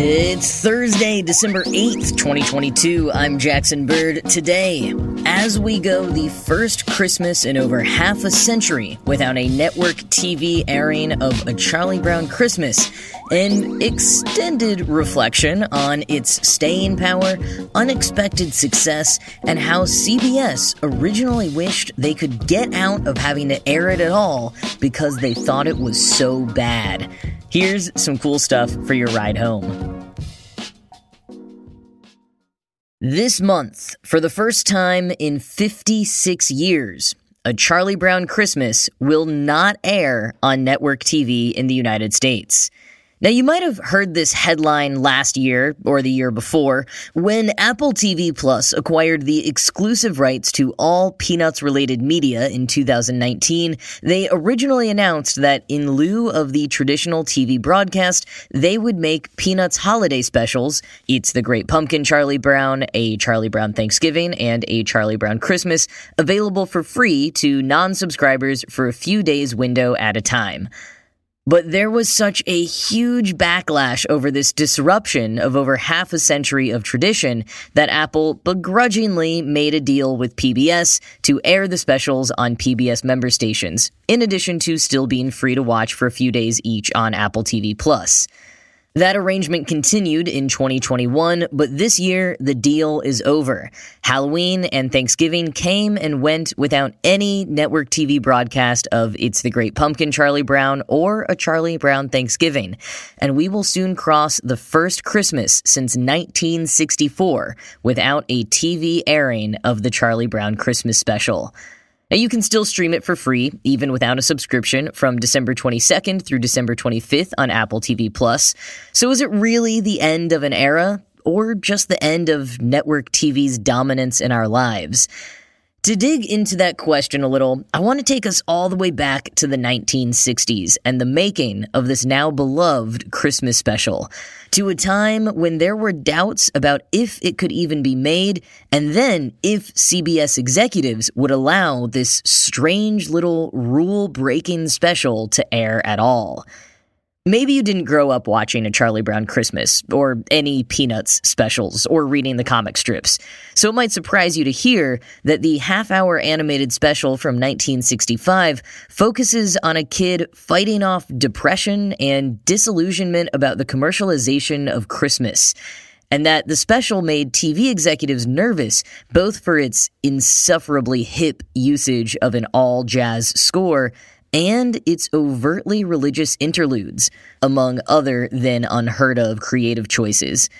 It's Thursday, December 8th, 2022. I'm Jackson Bird. Today, as we go the first Christmas in over half a century without a network TV airing of A Charlie Brown Christmas, an extended reflection on its staying power, unexpected success, and how CBS originally wished they could get out of having to air it at all because they thought it was so bad. Here's some cool stuff for your ride home. This month, for the first time in 56 years, A Charlie Brown Christmas will not air on network TV in the United States. Now, you might have heard this headline last year or the year before when Apple TV Plus acquired the exclusive rights to all Peanuts related media in 2019. They originally announced that in lieu of the traditional TV broadcast, they would make Peanuts holiday specials It's the Great Pumpkin Charlie Brown, a Charlie Brown Thanksgiving, and a Charlie Brown Christmas available for free to non subscribers for a few days window at a time. But there was such a huge backlash over this disruption of over half a century of tradition that Apple begrudgingly made a deal with PBS to air the specials on PBS member stations, in addition to still being free to watch for a few days each on Apple TV Plus. That arrangement continued in 2021, but this year the deal is over. Halloween and Thanksgiving came and went without any network TV broadcast of It's the Great Pumpkin Charlie Brown or a Charlie Brown Thanksgiving. And we will soon cross the first Christmas since 1964 without a TV airing of the Charlie Brown Christmas special. Now, you can still stream it for free, even without a subscription, from December 22nd through December 25th on Apple TV Plus. So, is it really the end of an era, or just the end of network TV's dominance in our lives? To dig into that question a little, I want to take us all the way back to the 1960s and the making of this now beloved Christmas special, to a time when there were doubts about if it could even be made, and then if CBS executives would allow this strange little rule breaking special to air at all. Maybe you didn't grow up watching a Charlie Brown Christmas, or any Peanuts specials, or reading the comic strips, so it might surprise you to hear that the half hour animated special from 1965 focuses on a kid fighting off depression and disillusionment about the commercialization of Christmas and that the special made TV executives nervous both for its insufferably hip usage of an all jazz score and its overtly religious interludes, among other than unheard of creative choices.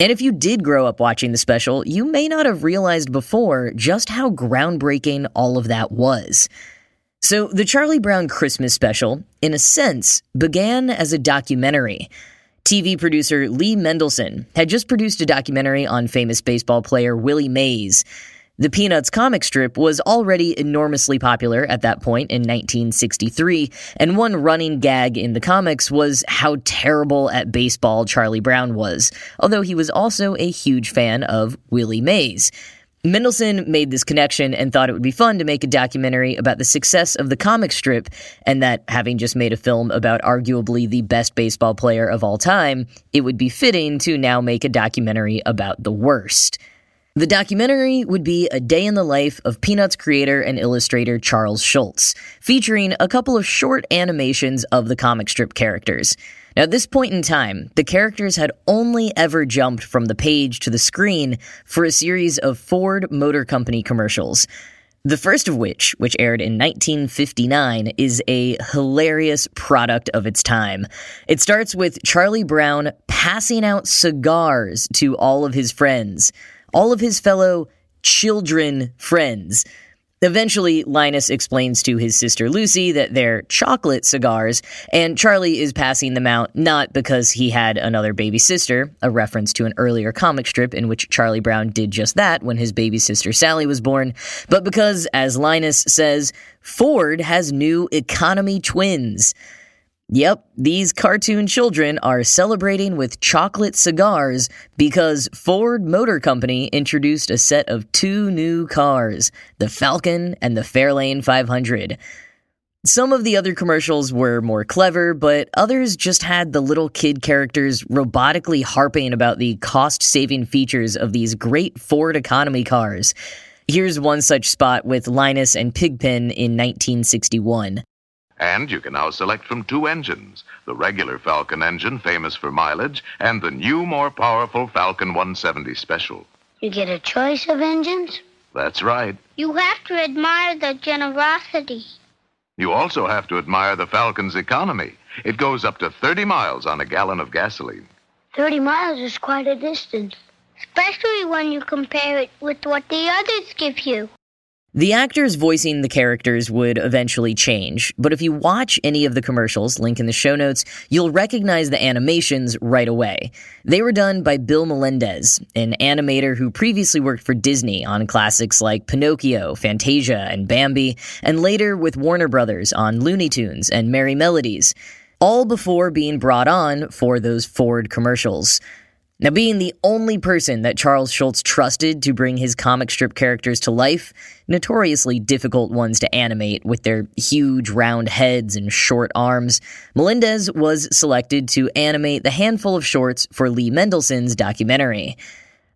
And if you did grow up watching the special, you may not have realized before just how groundbreaking all of that was. So, the Charlie Brown Christmas special, in a sense, began as a documentary. TV producer Lee Mendelson had just produced a documentary on famous baseball player Willie Mays, the Peanuts comic strip was already enormously popular at that point in 1963, and one running gag in the comics was how terrible at baseball Charlie Brown was, although he was also a huge fan of Willie Mays. Mendelson made this connection and thought it would be fun to make a documentary about the success of the comic strip, and that having just made a film about arguably the best baseball player of all time, it would be fitting to now make a documentary about the worst. The documentary would be a day in the life of Peanuts creator and illustrator Charles Schulz, featuring a couple of short animations of the comic strip characters. Now, at this point in time, the characters had only ever jumped from the page to the screen for a series of Ford Motor Company commercials. The first of which, which aired in 1959, is a hilarious product of its time. It starts with Charlie Brown passing out cigars to all of his friends all of his fellow children friends. Eventually, Linus explains to his sister Lucy that they're chocolate cigars, and Charlie is passing them out not because he had another baby sister, a reference to an earlier comic strip in which Charlie Brown did just that when his baby sister Sally was born, but because, as Linus says, Ford has new economy twins. Yep, these cartoon children are celebrating with chocolate cigars because Ford Motor Company introduced a set of two new cars, the Falcon and the Fairlane 500. Some of the other commercials were more clever, but others just had the little kid characters robotically harping about the cost saving features of these great Ford economy cars. Here's one such spot with Linus and Pigpen in 1961. And you can now select from two engines the regular Falcon engine, famous for mileage, and the new, more powerful Falcon 170 Special. You get a choice of engines? That's right. You have to admire the generosity. You also have to admire the Falcon's economy. It goes up to 30 miles on a gallon of gasoline. 30 miles is quite a distance, especially when you compare it with what the others give you. The actors voicing the characters would eventually change, but if you watch any of the commercials, link in the show notes, you'll recognize the animations right away. They were done by Bill Melendez, an animator who previously worked for Disney on classics like Pinocchio, Fantasia, and Bambi, and later with Warner Brothers on Looney Tunes and Merrie Melodies, all before being brought on for those Ford commercials. Now, being the only person that Charles Schulz trusted to bring his comic strip characters to life, notoriously difficult ones to animate with their huge round heads and short arms, Melendez was selected to animate the handful of shorts for Lee Mendelson's documentary.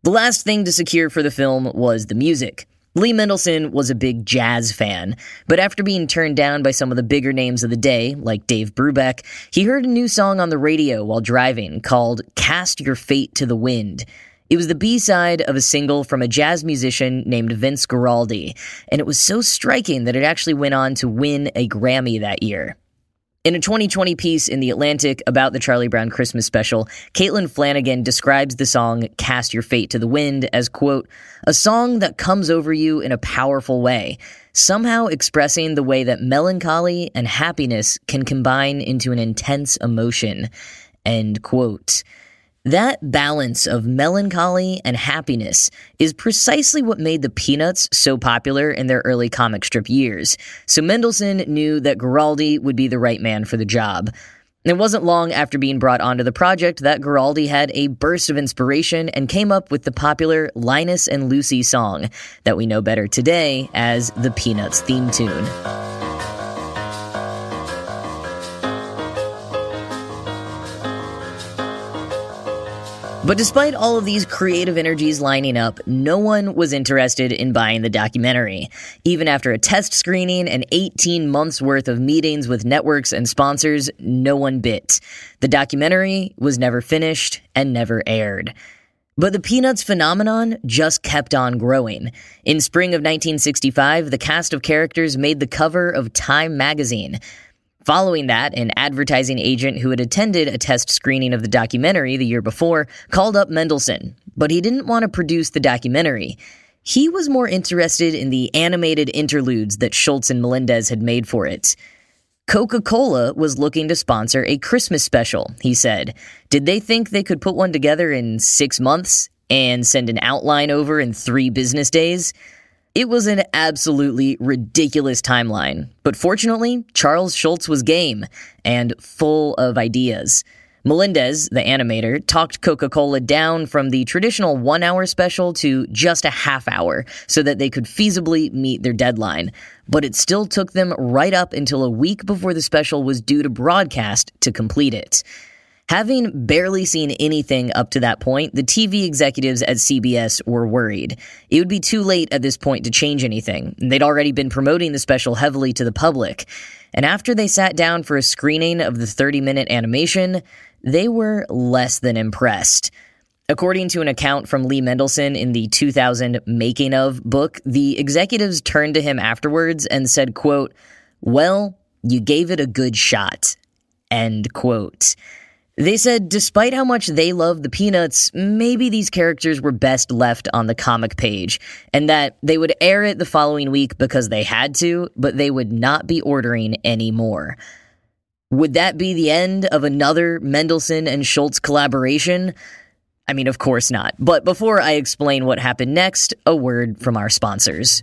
The last thing to secure for the film was the music. Lee Mendelson was a big jazz fan, but after being turned down by some of the bigger names of the day, like Dave Brubeck, he heard a new song on the radio while driving called Cast Your Fate to the Wind. It was the B side of a single from a jazz musician named Vince Guaraldi, and it was so striking that it actually went on to win a Grammy that year. In a 2020 piece in The Atlantic about the Charlie Brown Christmas special, Caitlin Flanagan describes the song Cast Your Fate to the Wind as, quote, a song that comes over you in a powerful way, somehow expressing the way that melancholy and happiness can combine into an intense emotion, end quote. That balance of melancholy and happiness is precisely what made the Peanuts so popular in their early comic strip years, so Mendelson knew that Guaraldi would be the right man for the job. It wasn't long after being brought onto the project that Guaraldi had a burst of inspiration and came up with the popular Linus and Lucy song that we know better today as the Peanuts theme tune. But despite all of these creative energies lining up, no one was interested in buying the documentary. Even after a test screening and 18 months worth of meetings with networks and sponsors, no one bit. The documentary was never finished and never aired. But the Peanuts phenomenon just kept on growing. In spring of 1965, the cast of characters made the cover of Time magazine. Following that, an advertising agent who had attended a test screening of the documentary the year before called up Mendelson, but he didn't want to produce the documentary. He was more interested in the animated interludes that Schulz and Melendez had made for it. Coca Cola was looking to sponsor a Christmas special, he said. Did they think they could put one together in six months and send an outline over in three business days? It was an absolutely ridiculous timeline, but fortunately, Charles Schulz was game and full of ideas. Melendez, the animator, talked Coca Cola down from the traditional one hour special to just a half hour so that they could feasibly meet their deadline. But it still took them right up until a week before the special was due to broadcast to complete it. Having barely seen anything up to that point, the TV executives at CBS were worried. It would be too late at this point to change anything. They'd already been promoting the special heavily to the public. And after they sat down for a screening of the 30 minute animation, they were less than impressed. According to an account from Lee Mendelson in the 2000 Making of book, the executives turned to him afterwards and said, quote, Well, you gave it a good shot. End quote. They said despite how much they loved the Peanuts, maybe these characters were best left on the comic page, and that they would air it the following week because they had to, but they would not be ordering any more. Would that be the end of another Mendelson and Schulz collaboration? I mean, of course not. But before I explain what happened next, a word from our sponsors.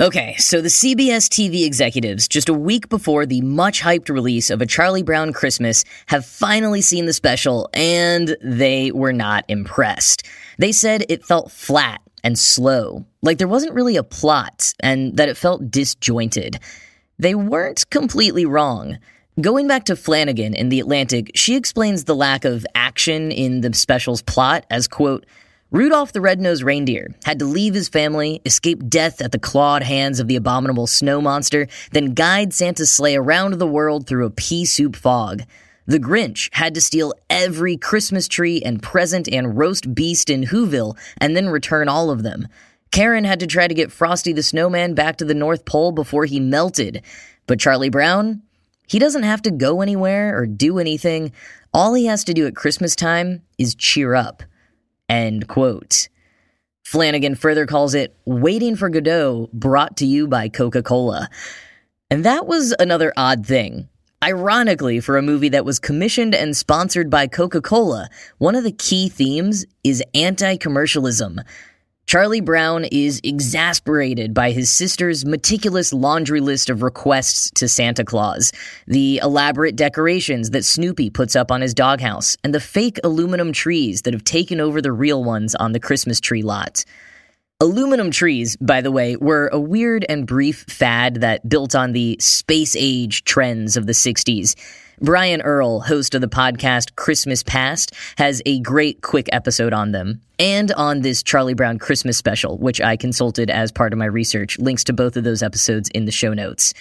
Okay, so the CBS TV executives, just a week before the much hyped release of A Charlie Brown Christmas, have finally seen the special and they were not impressed. They said it felt flat and slow, like there wasn't really a plot, and that it felt disjointed. They weren't completely wrong. Going back to Flanagan in The Atlantic, she explains the lack of action in the special's plot as, quote, Rudolph the Red-Nosed Reindeer had to leave his family, escape death at the clawed hands of the abominable snow monster, then guide Santa's sleigh around the world through a pea soup fog. The Grinch had to steal every Christmas tree and present and roast beast in Whoville and then return all of them. Karen had to try to get Frosty the Snowman back to the North Pole before he melted. But Charlie Brown, he doesn't have to go anywhere or do anything. All he has to do at Christmas time is cheer up. End quote. Flanagan further calls it Waiting for Godot, brought to you by Coca Cola. And that was another odd thing. Ironically, for a movie that was commissioned and sponsored by Coca Cola, one of the key themes is anti commercialism. Charlie Brown is exasperated by his sister's meticulous laundry list of requests to Santa Claus, the elaborate decorations that Snoopy puts up on his doghouse, and the fake aluminum trees that have taken over the real ones on the Christmas tree lot. Aluminum trees, by the way, were a weird and brief fad that built on the space age trends of the 60s. Brian Earl, host of the podcast Christmas Past, has a great quick episode on them and on this Charlie Brown Christmas special, which I consulted as part of my research. Links to both of those episodes in the show notes.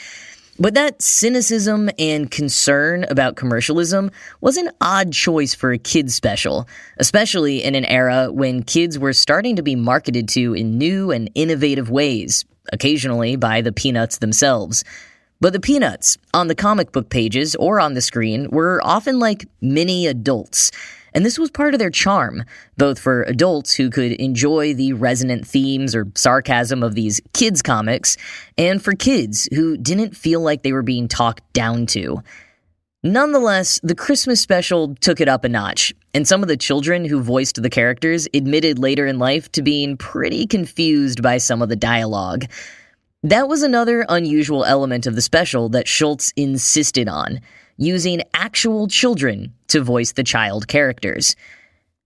But that cynicism and concern about commercialism was an odd choice for a kids special, especially in an era when kids were starting to be marketed to in new and innovative ways, occasionally by the Peanuts themselves. But the Peanuts, on the comic book pages or on the screen, were often like mini adults. And this was part of their charm, both for adults who could enjoy the resonant themes or sarcasm of these kids' comics, and for kids who didn't feel like they were being talked down to. Nonetheless, the Christmas special took it up a notch, and some of the children who voiced the characters admitted later in life to being pretty confused by some of the dialogue. That was another unusual element of the special that Schulz insisted on, using actual children to voice the child characters.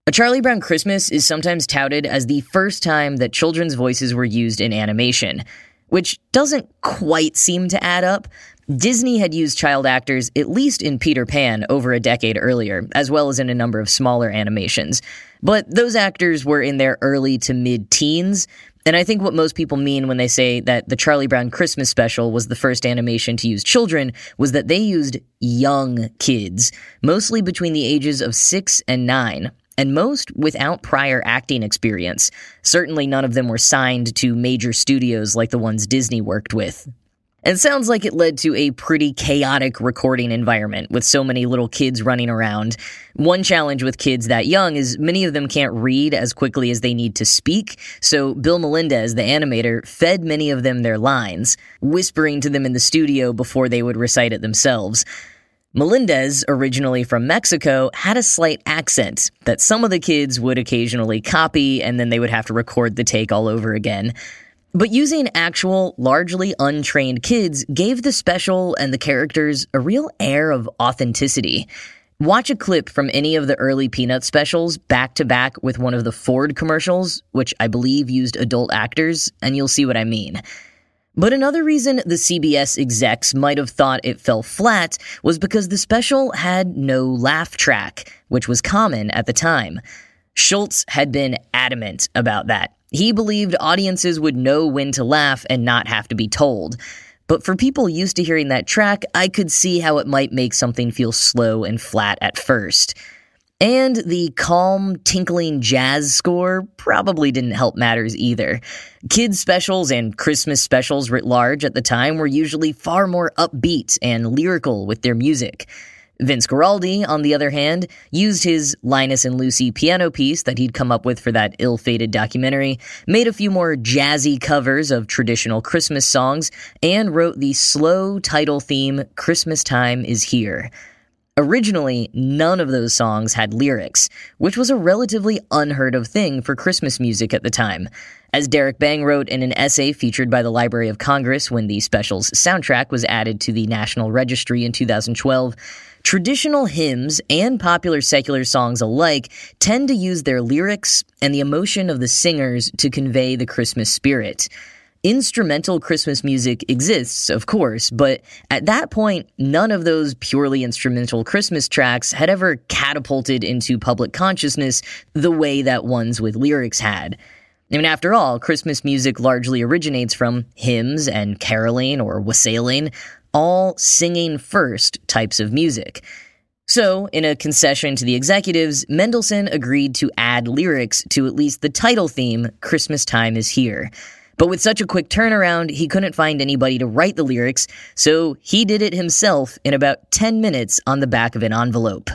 A Charlie Brown Christmas is sometimes touted as the first time that children's voices were used in animation, which doesn't quite seem to add up. Disney had used child actors at least in Peter Pan over a decade earlier, as well as in a number of smaller animations. But those actors were in their early to mid teens, and I think what most people mean when they say that the Charlie Brown Christmas special was the first animation to use children was that they used young kids, mostly between the ages of six and nine, and most without prior acting experience. Certainly none of them were signed to major studios like the ones Disney worked with. It sounds like it led to a pretty chaotic recording environment with so many little kids running around. One challenge with kids that young is many of them can't read as quickly as they need to speak, so Bill Melendez, the animator, fed many of them their lines, whispering to them in the studio before they would recite it themselves. Melendez, originally from Mexico, had a slight accent that some of the kids would occasionally copy and then they would have to record the take all over again. But using actual, largely untrained kids gave the special and the characters a real air of authenticity. Watch a clip from any of the early Peanut specials back to back with one of the Ford commercials, which I believe used adult actors, and you'll see what I mean. But another reason the CBS execs might have thought it fell flat was because the special had no laugh track, which was common at the time. Schulz had been adamant about that. He believed audiences would know when to laugh and not have to be told. But for people used to hearing that track, I could see how it might make something feel slow and flat at first. And the calm, tinkling jazz score probably didn't help matters either. Kids' specials and Christmas specials writ large at the time were usually far more upbeat and lyrical with their music. Vince Guaraldi, on the other hand, used his Linus and Lucy piano piece that he'd come up with for that ill fated documentary, made a few more jazzy covers of traditional Christmas songs, and wrote the slow title theme, Christmas Time is Here. Originally, none of those songs had lyrics, which was a relatively unheard of thing for Christmas music at the time. As Derrick Bang wrote in an essay featured by the Library of Congress when the special's soundtrack was added to the National Registry in 2012, traditional hymns and popular secular songs alike tend to use their lyrics and the emotion of the singers to convey the Christmas spirit. Instrumental Christmas music exists, of course, but at that point, none of those purely instrumental Christmas tracks had ever catapulted into public consciousness the way that ones with lyrics had. I mean, after all, Christmas music largely originates from hymns and caroling or wassailing, all singing first types of music. So, in a concession to the executives, Mendelson agreed to add lyrics to at least the title theme, Christmas Time is Here. But with such a quick turnaround, he couldn't find anybody to write the lyrics, so he did it himself in about 10 minutes on the back of an envelope.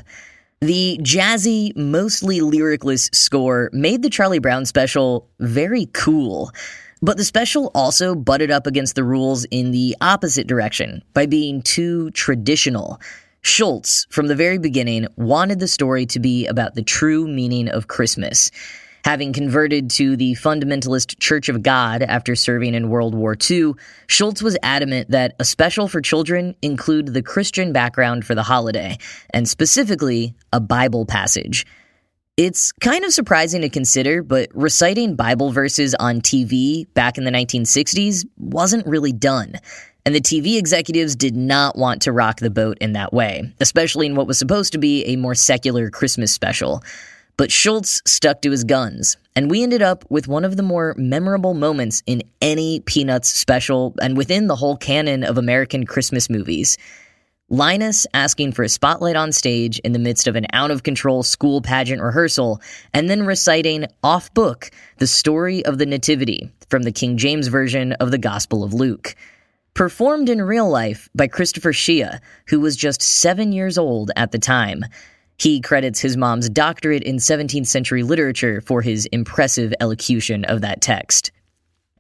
The jazzy, mostly lyricless score made the Charlie Brown special very cool. But the special also butted up against the rules in the opposite direction by being too traditional. Schulz, from the very beginning, wanted the story to be about the true meaning of Christmas. Having converted to the fundamentalist Church of God after serving in World War II, Schulz was adamant that a special for children include the Christian background for the holiday, and specifically, a Bible passage. It's kind of surprising to consider, but reciting Bible verses on TV back in the 1960s wasn't really done. And the TV executives did not want to rock the boat in that way, especially in what was supposed to be a more secular Christmas special. But Schulz stuck to his guns, and we ended up with one of the more memorable moments in any Peanuts special and within the whole canon of American Christmas movies. Linus asking for a spotlight on stage in the midst of an out of control school pageant rehearsal, and then reciting off book the story of the Nativity from the King James Version of the Gospel of Luke. Performed in real life by Christopher Shea, who was just seven years old at the time. He credits his mom's doctorate in 17th century literature for his impressive elocution of that text.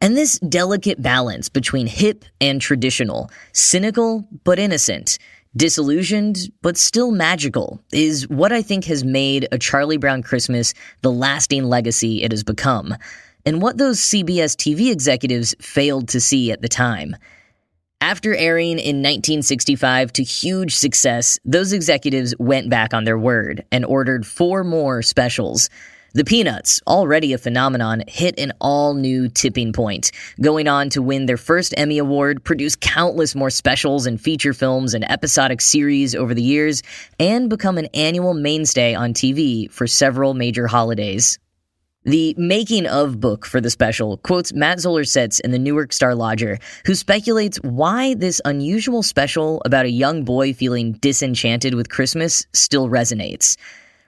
And this delicate balance between hip and traditional, cynical but innocent, disillusioned but still magical, is what I think has made A Charlie Brown Christmas the lasting legacy it has become, and what those CBS TV executives failed to see at the time. After airing in 1965 to huge success, those executives went back on their word and ordered four more specials. The Peanuts, already a phenomenon, hit an all new tipping point, going on to win their first Emmy Award, produce countless more specials and feature films and episodic series over the years, and become an annual mainstay on TV for several major holidays. The making of book for the special quotes Matt Zoller Seitz in the Newark Star Ledger, who speculates why this unusual special about a young boy feeling disenchanted with Christmas still resonates.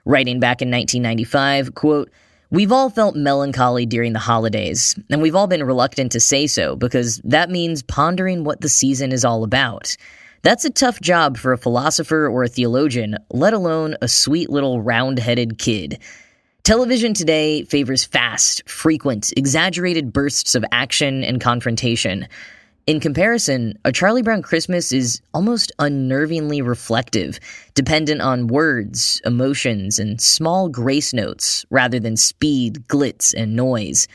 Writing back in 1995, quote, We've all felt melancholy during the holidays, and we've all been reluctant to say so because that means pondering what the season is all about. That's a tough job for a philosopher or a theologian, let alone a sweet little round headed kid. Television today favors fast, frequent, exaggerated bursts of action and confrontation. In comparison, A Charlie Brown Christmas is almost unnervingly reflective, dependent on words, emotions, and small grace notes rather than speed, glitz, and noise.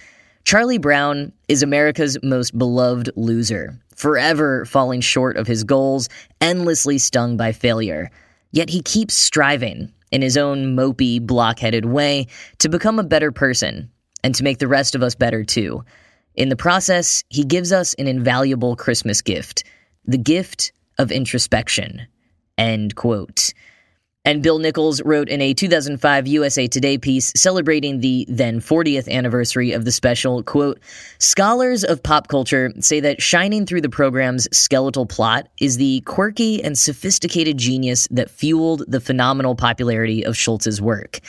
Charlie Brown is America's most beloved loser, forever falling short of his goals, endlessly stung by failure. Yet he keeps striving, in his own mopey, blockheaded way, to become a better person and to make the rest of us better too. In the process, he gives us an invaluable Christmas gift the gift of introspection. End quote. And Bill Nichols wrote in a 2005 USA Today piece celebrating the then 40th anniversary of the special, quote, Scholars of pop culture say that shining through the program's skeletal plot is the quirky and sophisticated genius that fueled the phenomenal popularity of Schulz's work.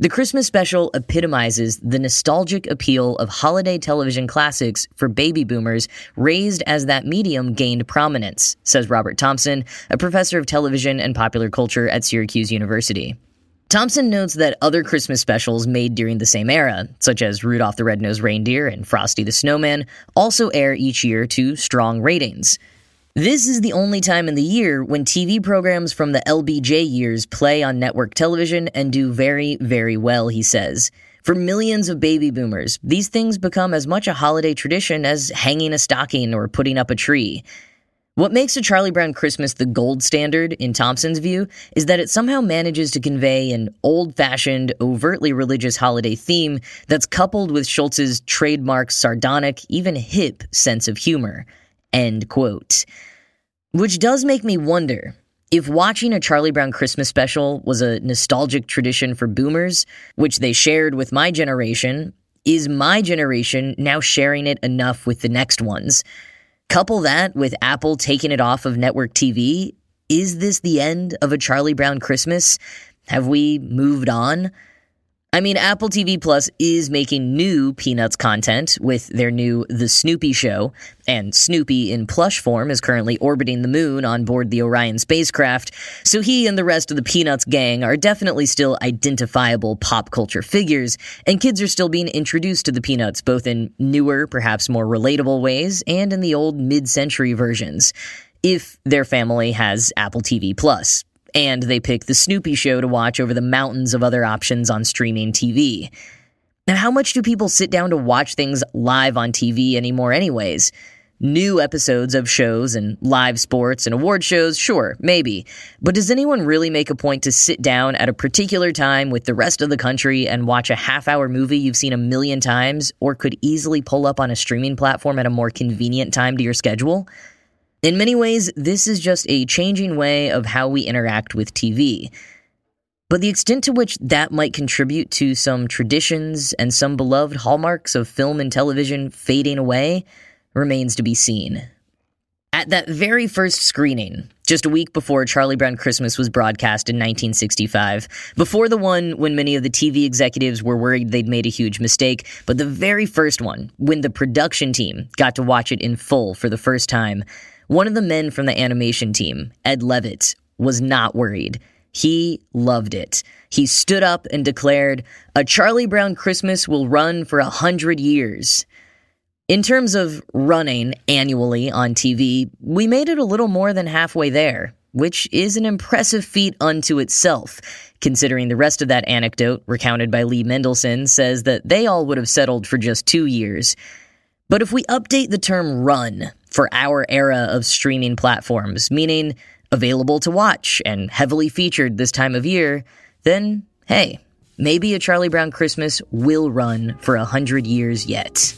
The Christmas special epitomizes the nostalgic appeal of holiday television classics for baby boomers raised as that medium gained prominence, says Robert Thompson, a professor of television and popular culture at Syracuse University. Thompson notes that other Christmas specials made during the same era, such as Rudolph the Red-Nosed Reindeer and Frosty the Snowman, also air each year to strong ratings. This is the only time in the year when TV programs from the LBJ years play on network television and do very, very well, he says. For millions of baby boomers, these things become as much a holiday tradition as hanging a stocking or putting up a tree. What makes a Charlie Brown Christmas the gold standard, in Thompson's view, is that it somehow manages to convey an old fashioned, overtly religious holiday theme that's coupled with Schulz's trademark sardonic, even hip sense of humor. End quote. Which does make me wonder if watching a Charlie Brown Christmas special was a nostalgic tradition for boomers, which they shared with my generation, is my generation now sharing it enough with the next ones? Couple that with Apple taking it off of network TV. Is this the end of a Charlie Brown Christmas? Have we moved on? I mean, Apple TV Plus is making new Peanuts content with their new The Snoopy Show, and Snoopy in plush form is currently orbiting the moon on board the Orion spacecraft, so he and the rest of the Peanuts gang are definitely still identifiable pop culture figures, and kids are still being introduced to the Peanuts both in newer, perhaps more relatable ways, and in the old mid century versions. If their family has Apple TV Plus and they pick the Snoopy show to watch over the mountains of other options on streaming TV. Now, how much do people sit down to watch things live on TV anymore, anyways? New episodes of shows and live sports and award shows, sure, maybe. But does anyone really make a point to sit down at a particular time with the rest of the country and watch a half hour movie you've seen a million times or could easily pull up on a streaming platform at a more convenient time to your schedule? In many ways, this is just a changing way of how we interact with TV. But the extent to which that might contribute to some traditions and some beloved hallmarks of film and television fading away remains to be seen. At that very first screening, just a week before Charlie Brown Christmas was broadcast in 1965, before the one when many of the TV executives were worried they'd made a huge mistake, but the very first one, when the production team got to watch it in full for the first time, one of the men from the animation team, Ed Levitt, was not worried. He loved it. He stood up and declared, A Charlie Brown Christmas will run for a hundred years. In terms of running annually on TV, we made it a little more than halfway there, which is an impressive feat unto itself, considering the rest of that anecdote, recounted by Lee Mendelson, says that they all would have settled for just two years. But if we update the term run for our era of streaming platforms, meaning available to watch and heavily featured this time of year, then hey, maybe a Charlie Brown Christmas will run for a hundred years yet.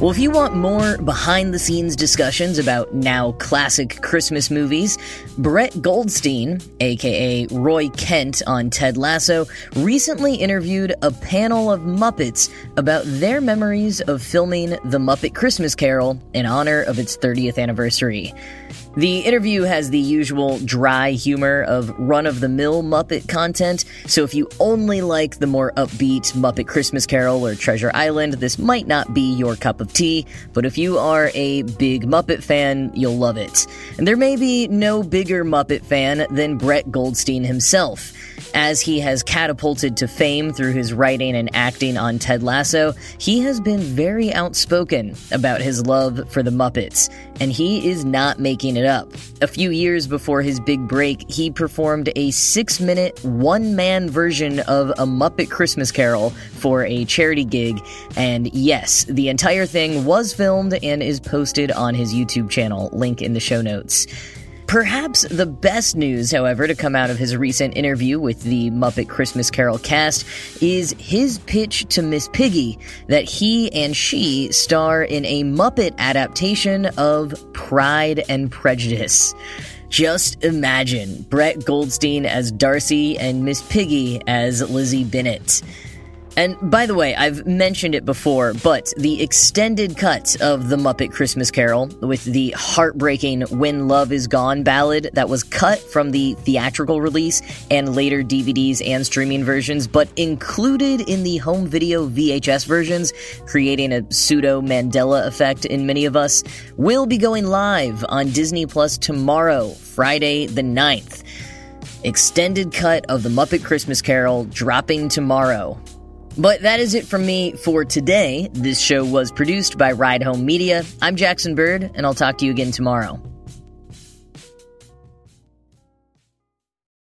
Well, if you want more behind the scenes discussions about now classic Christmas movies, Brett Goldstein, aka Roy Kent on Ted Lasso, recently interviewed a panel of Muppets about their memories of filming The Muppet Christmas Carol in honor of its 30th anniversary. The interview has the usual dry humor of run of the mill Muppet content, so if you only like the more upbeat Muppet Christmas Carol or Treasure Island, this might not be your cup of tea, but if you are a big Muppet fan, you'll love it. And there may be no bigger Muppet fan than Brett Goldstein himself. As he has catapulted to fame through his writing and acting on Ted Lasso, he has been very outspoken about his love for the Muppets, and he is not making it up. A few years before his big break, he performed a six minute, one man version of A Muppet Christmas Carol for a charity gig, and yes, the entire thing was filmed and is posted on his YouTube channel, link in the show notes. Perhaps the best news, however, to come out of his recent interview with the Muppet Christmas Carol cast is his pitch to Miss Piggy that he and she star in a Muppet adaptation of Pride and Prejudice. Just imagine Brett Goldstein as Darcy and Miss Piggy as Lizzie Bennet. And by the way, I've mentioned it before, but the extended cut of The Muppet Christmas Carol with the heartbreaking When Love Is Gone ballad that was cut from the theatrical release and later DVDs and streaming versions, but included in the home video VHS versions, creating a pseudo Mandela effect in many of us, will be going live on Disney Plus tomorrow, Friday the 9th. Extended cut of The Muppet Christmas Carol dropping tomorrow. But that is it from me for today. This show was produced by Ride Home Media. I'm Jackson Bird, and I'll talk to you again tomorrow.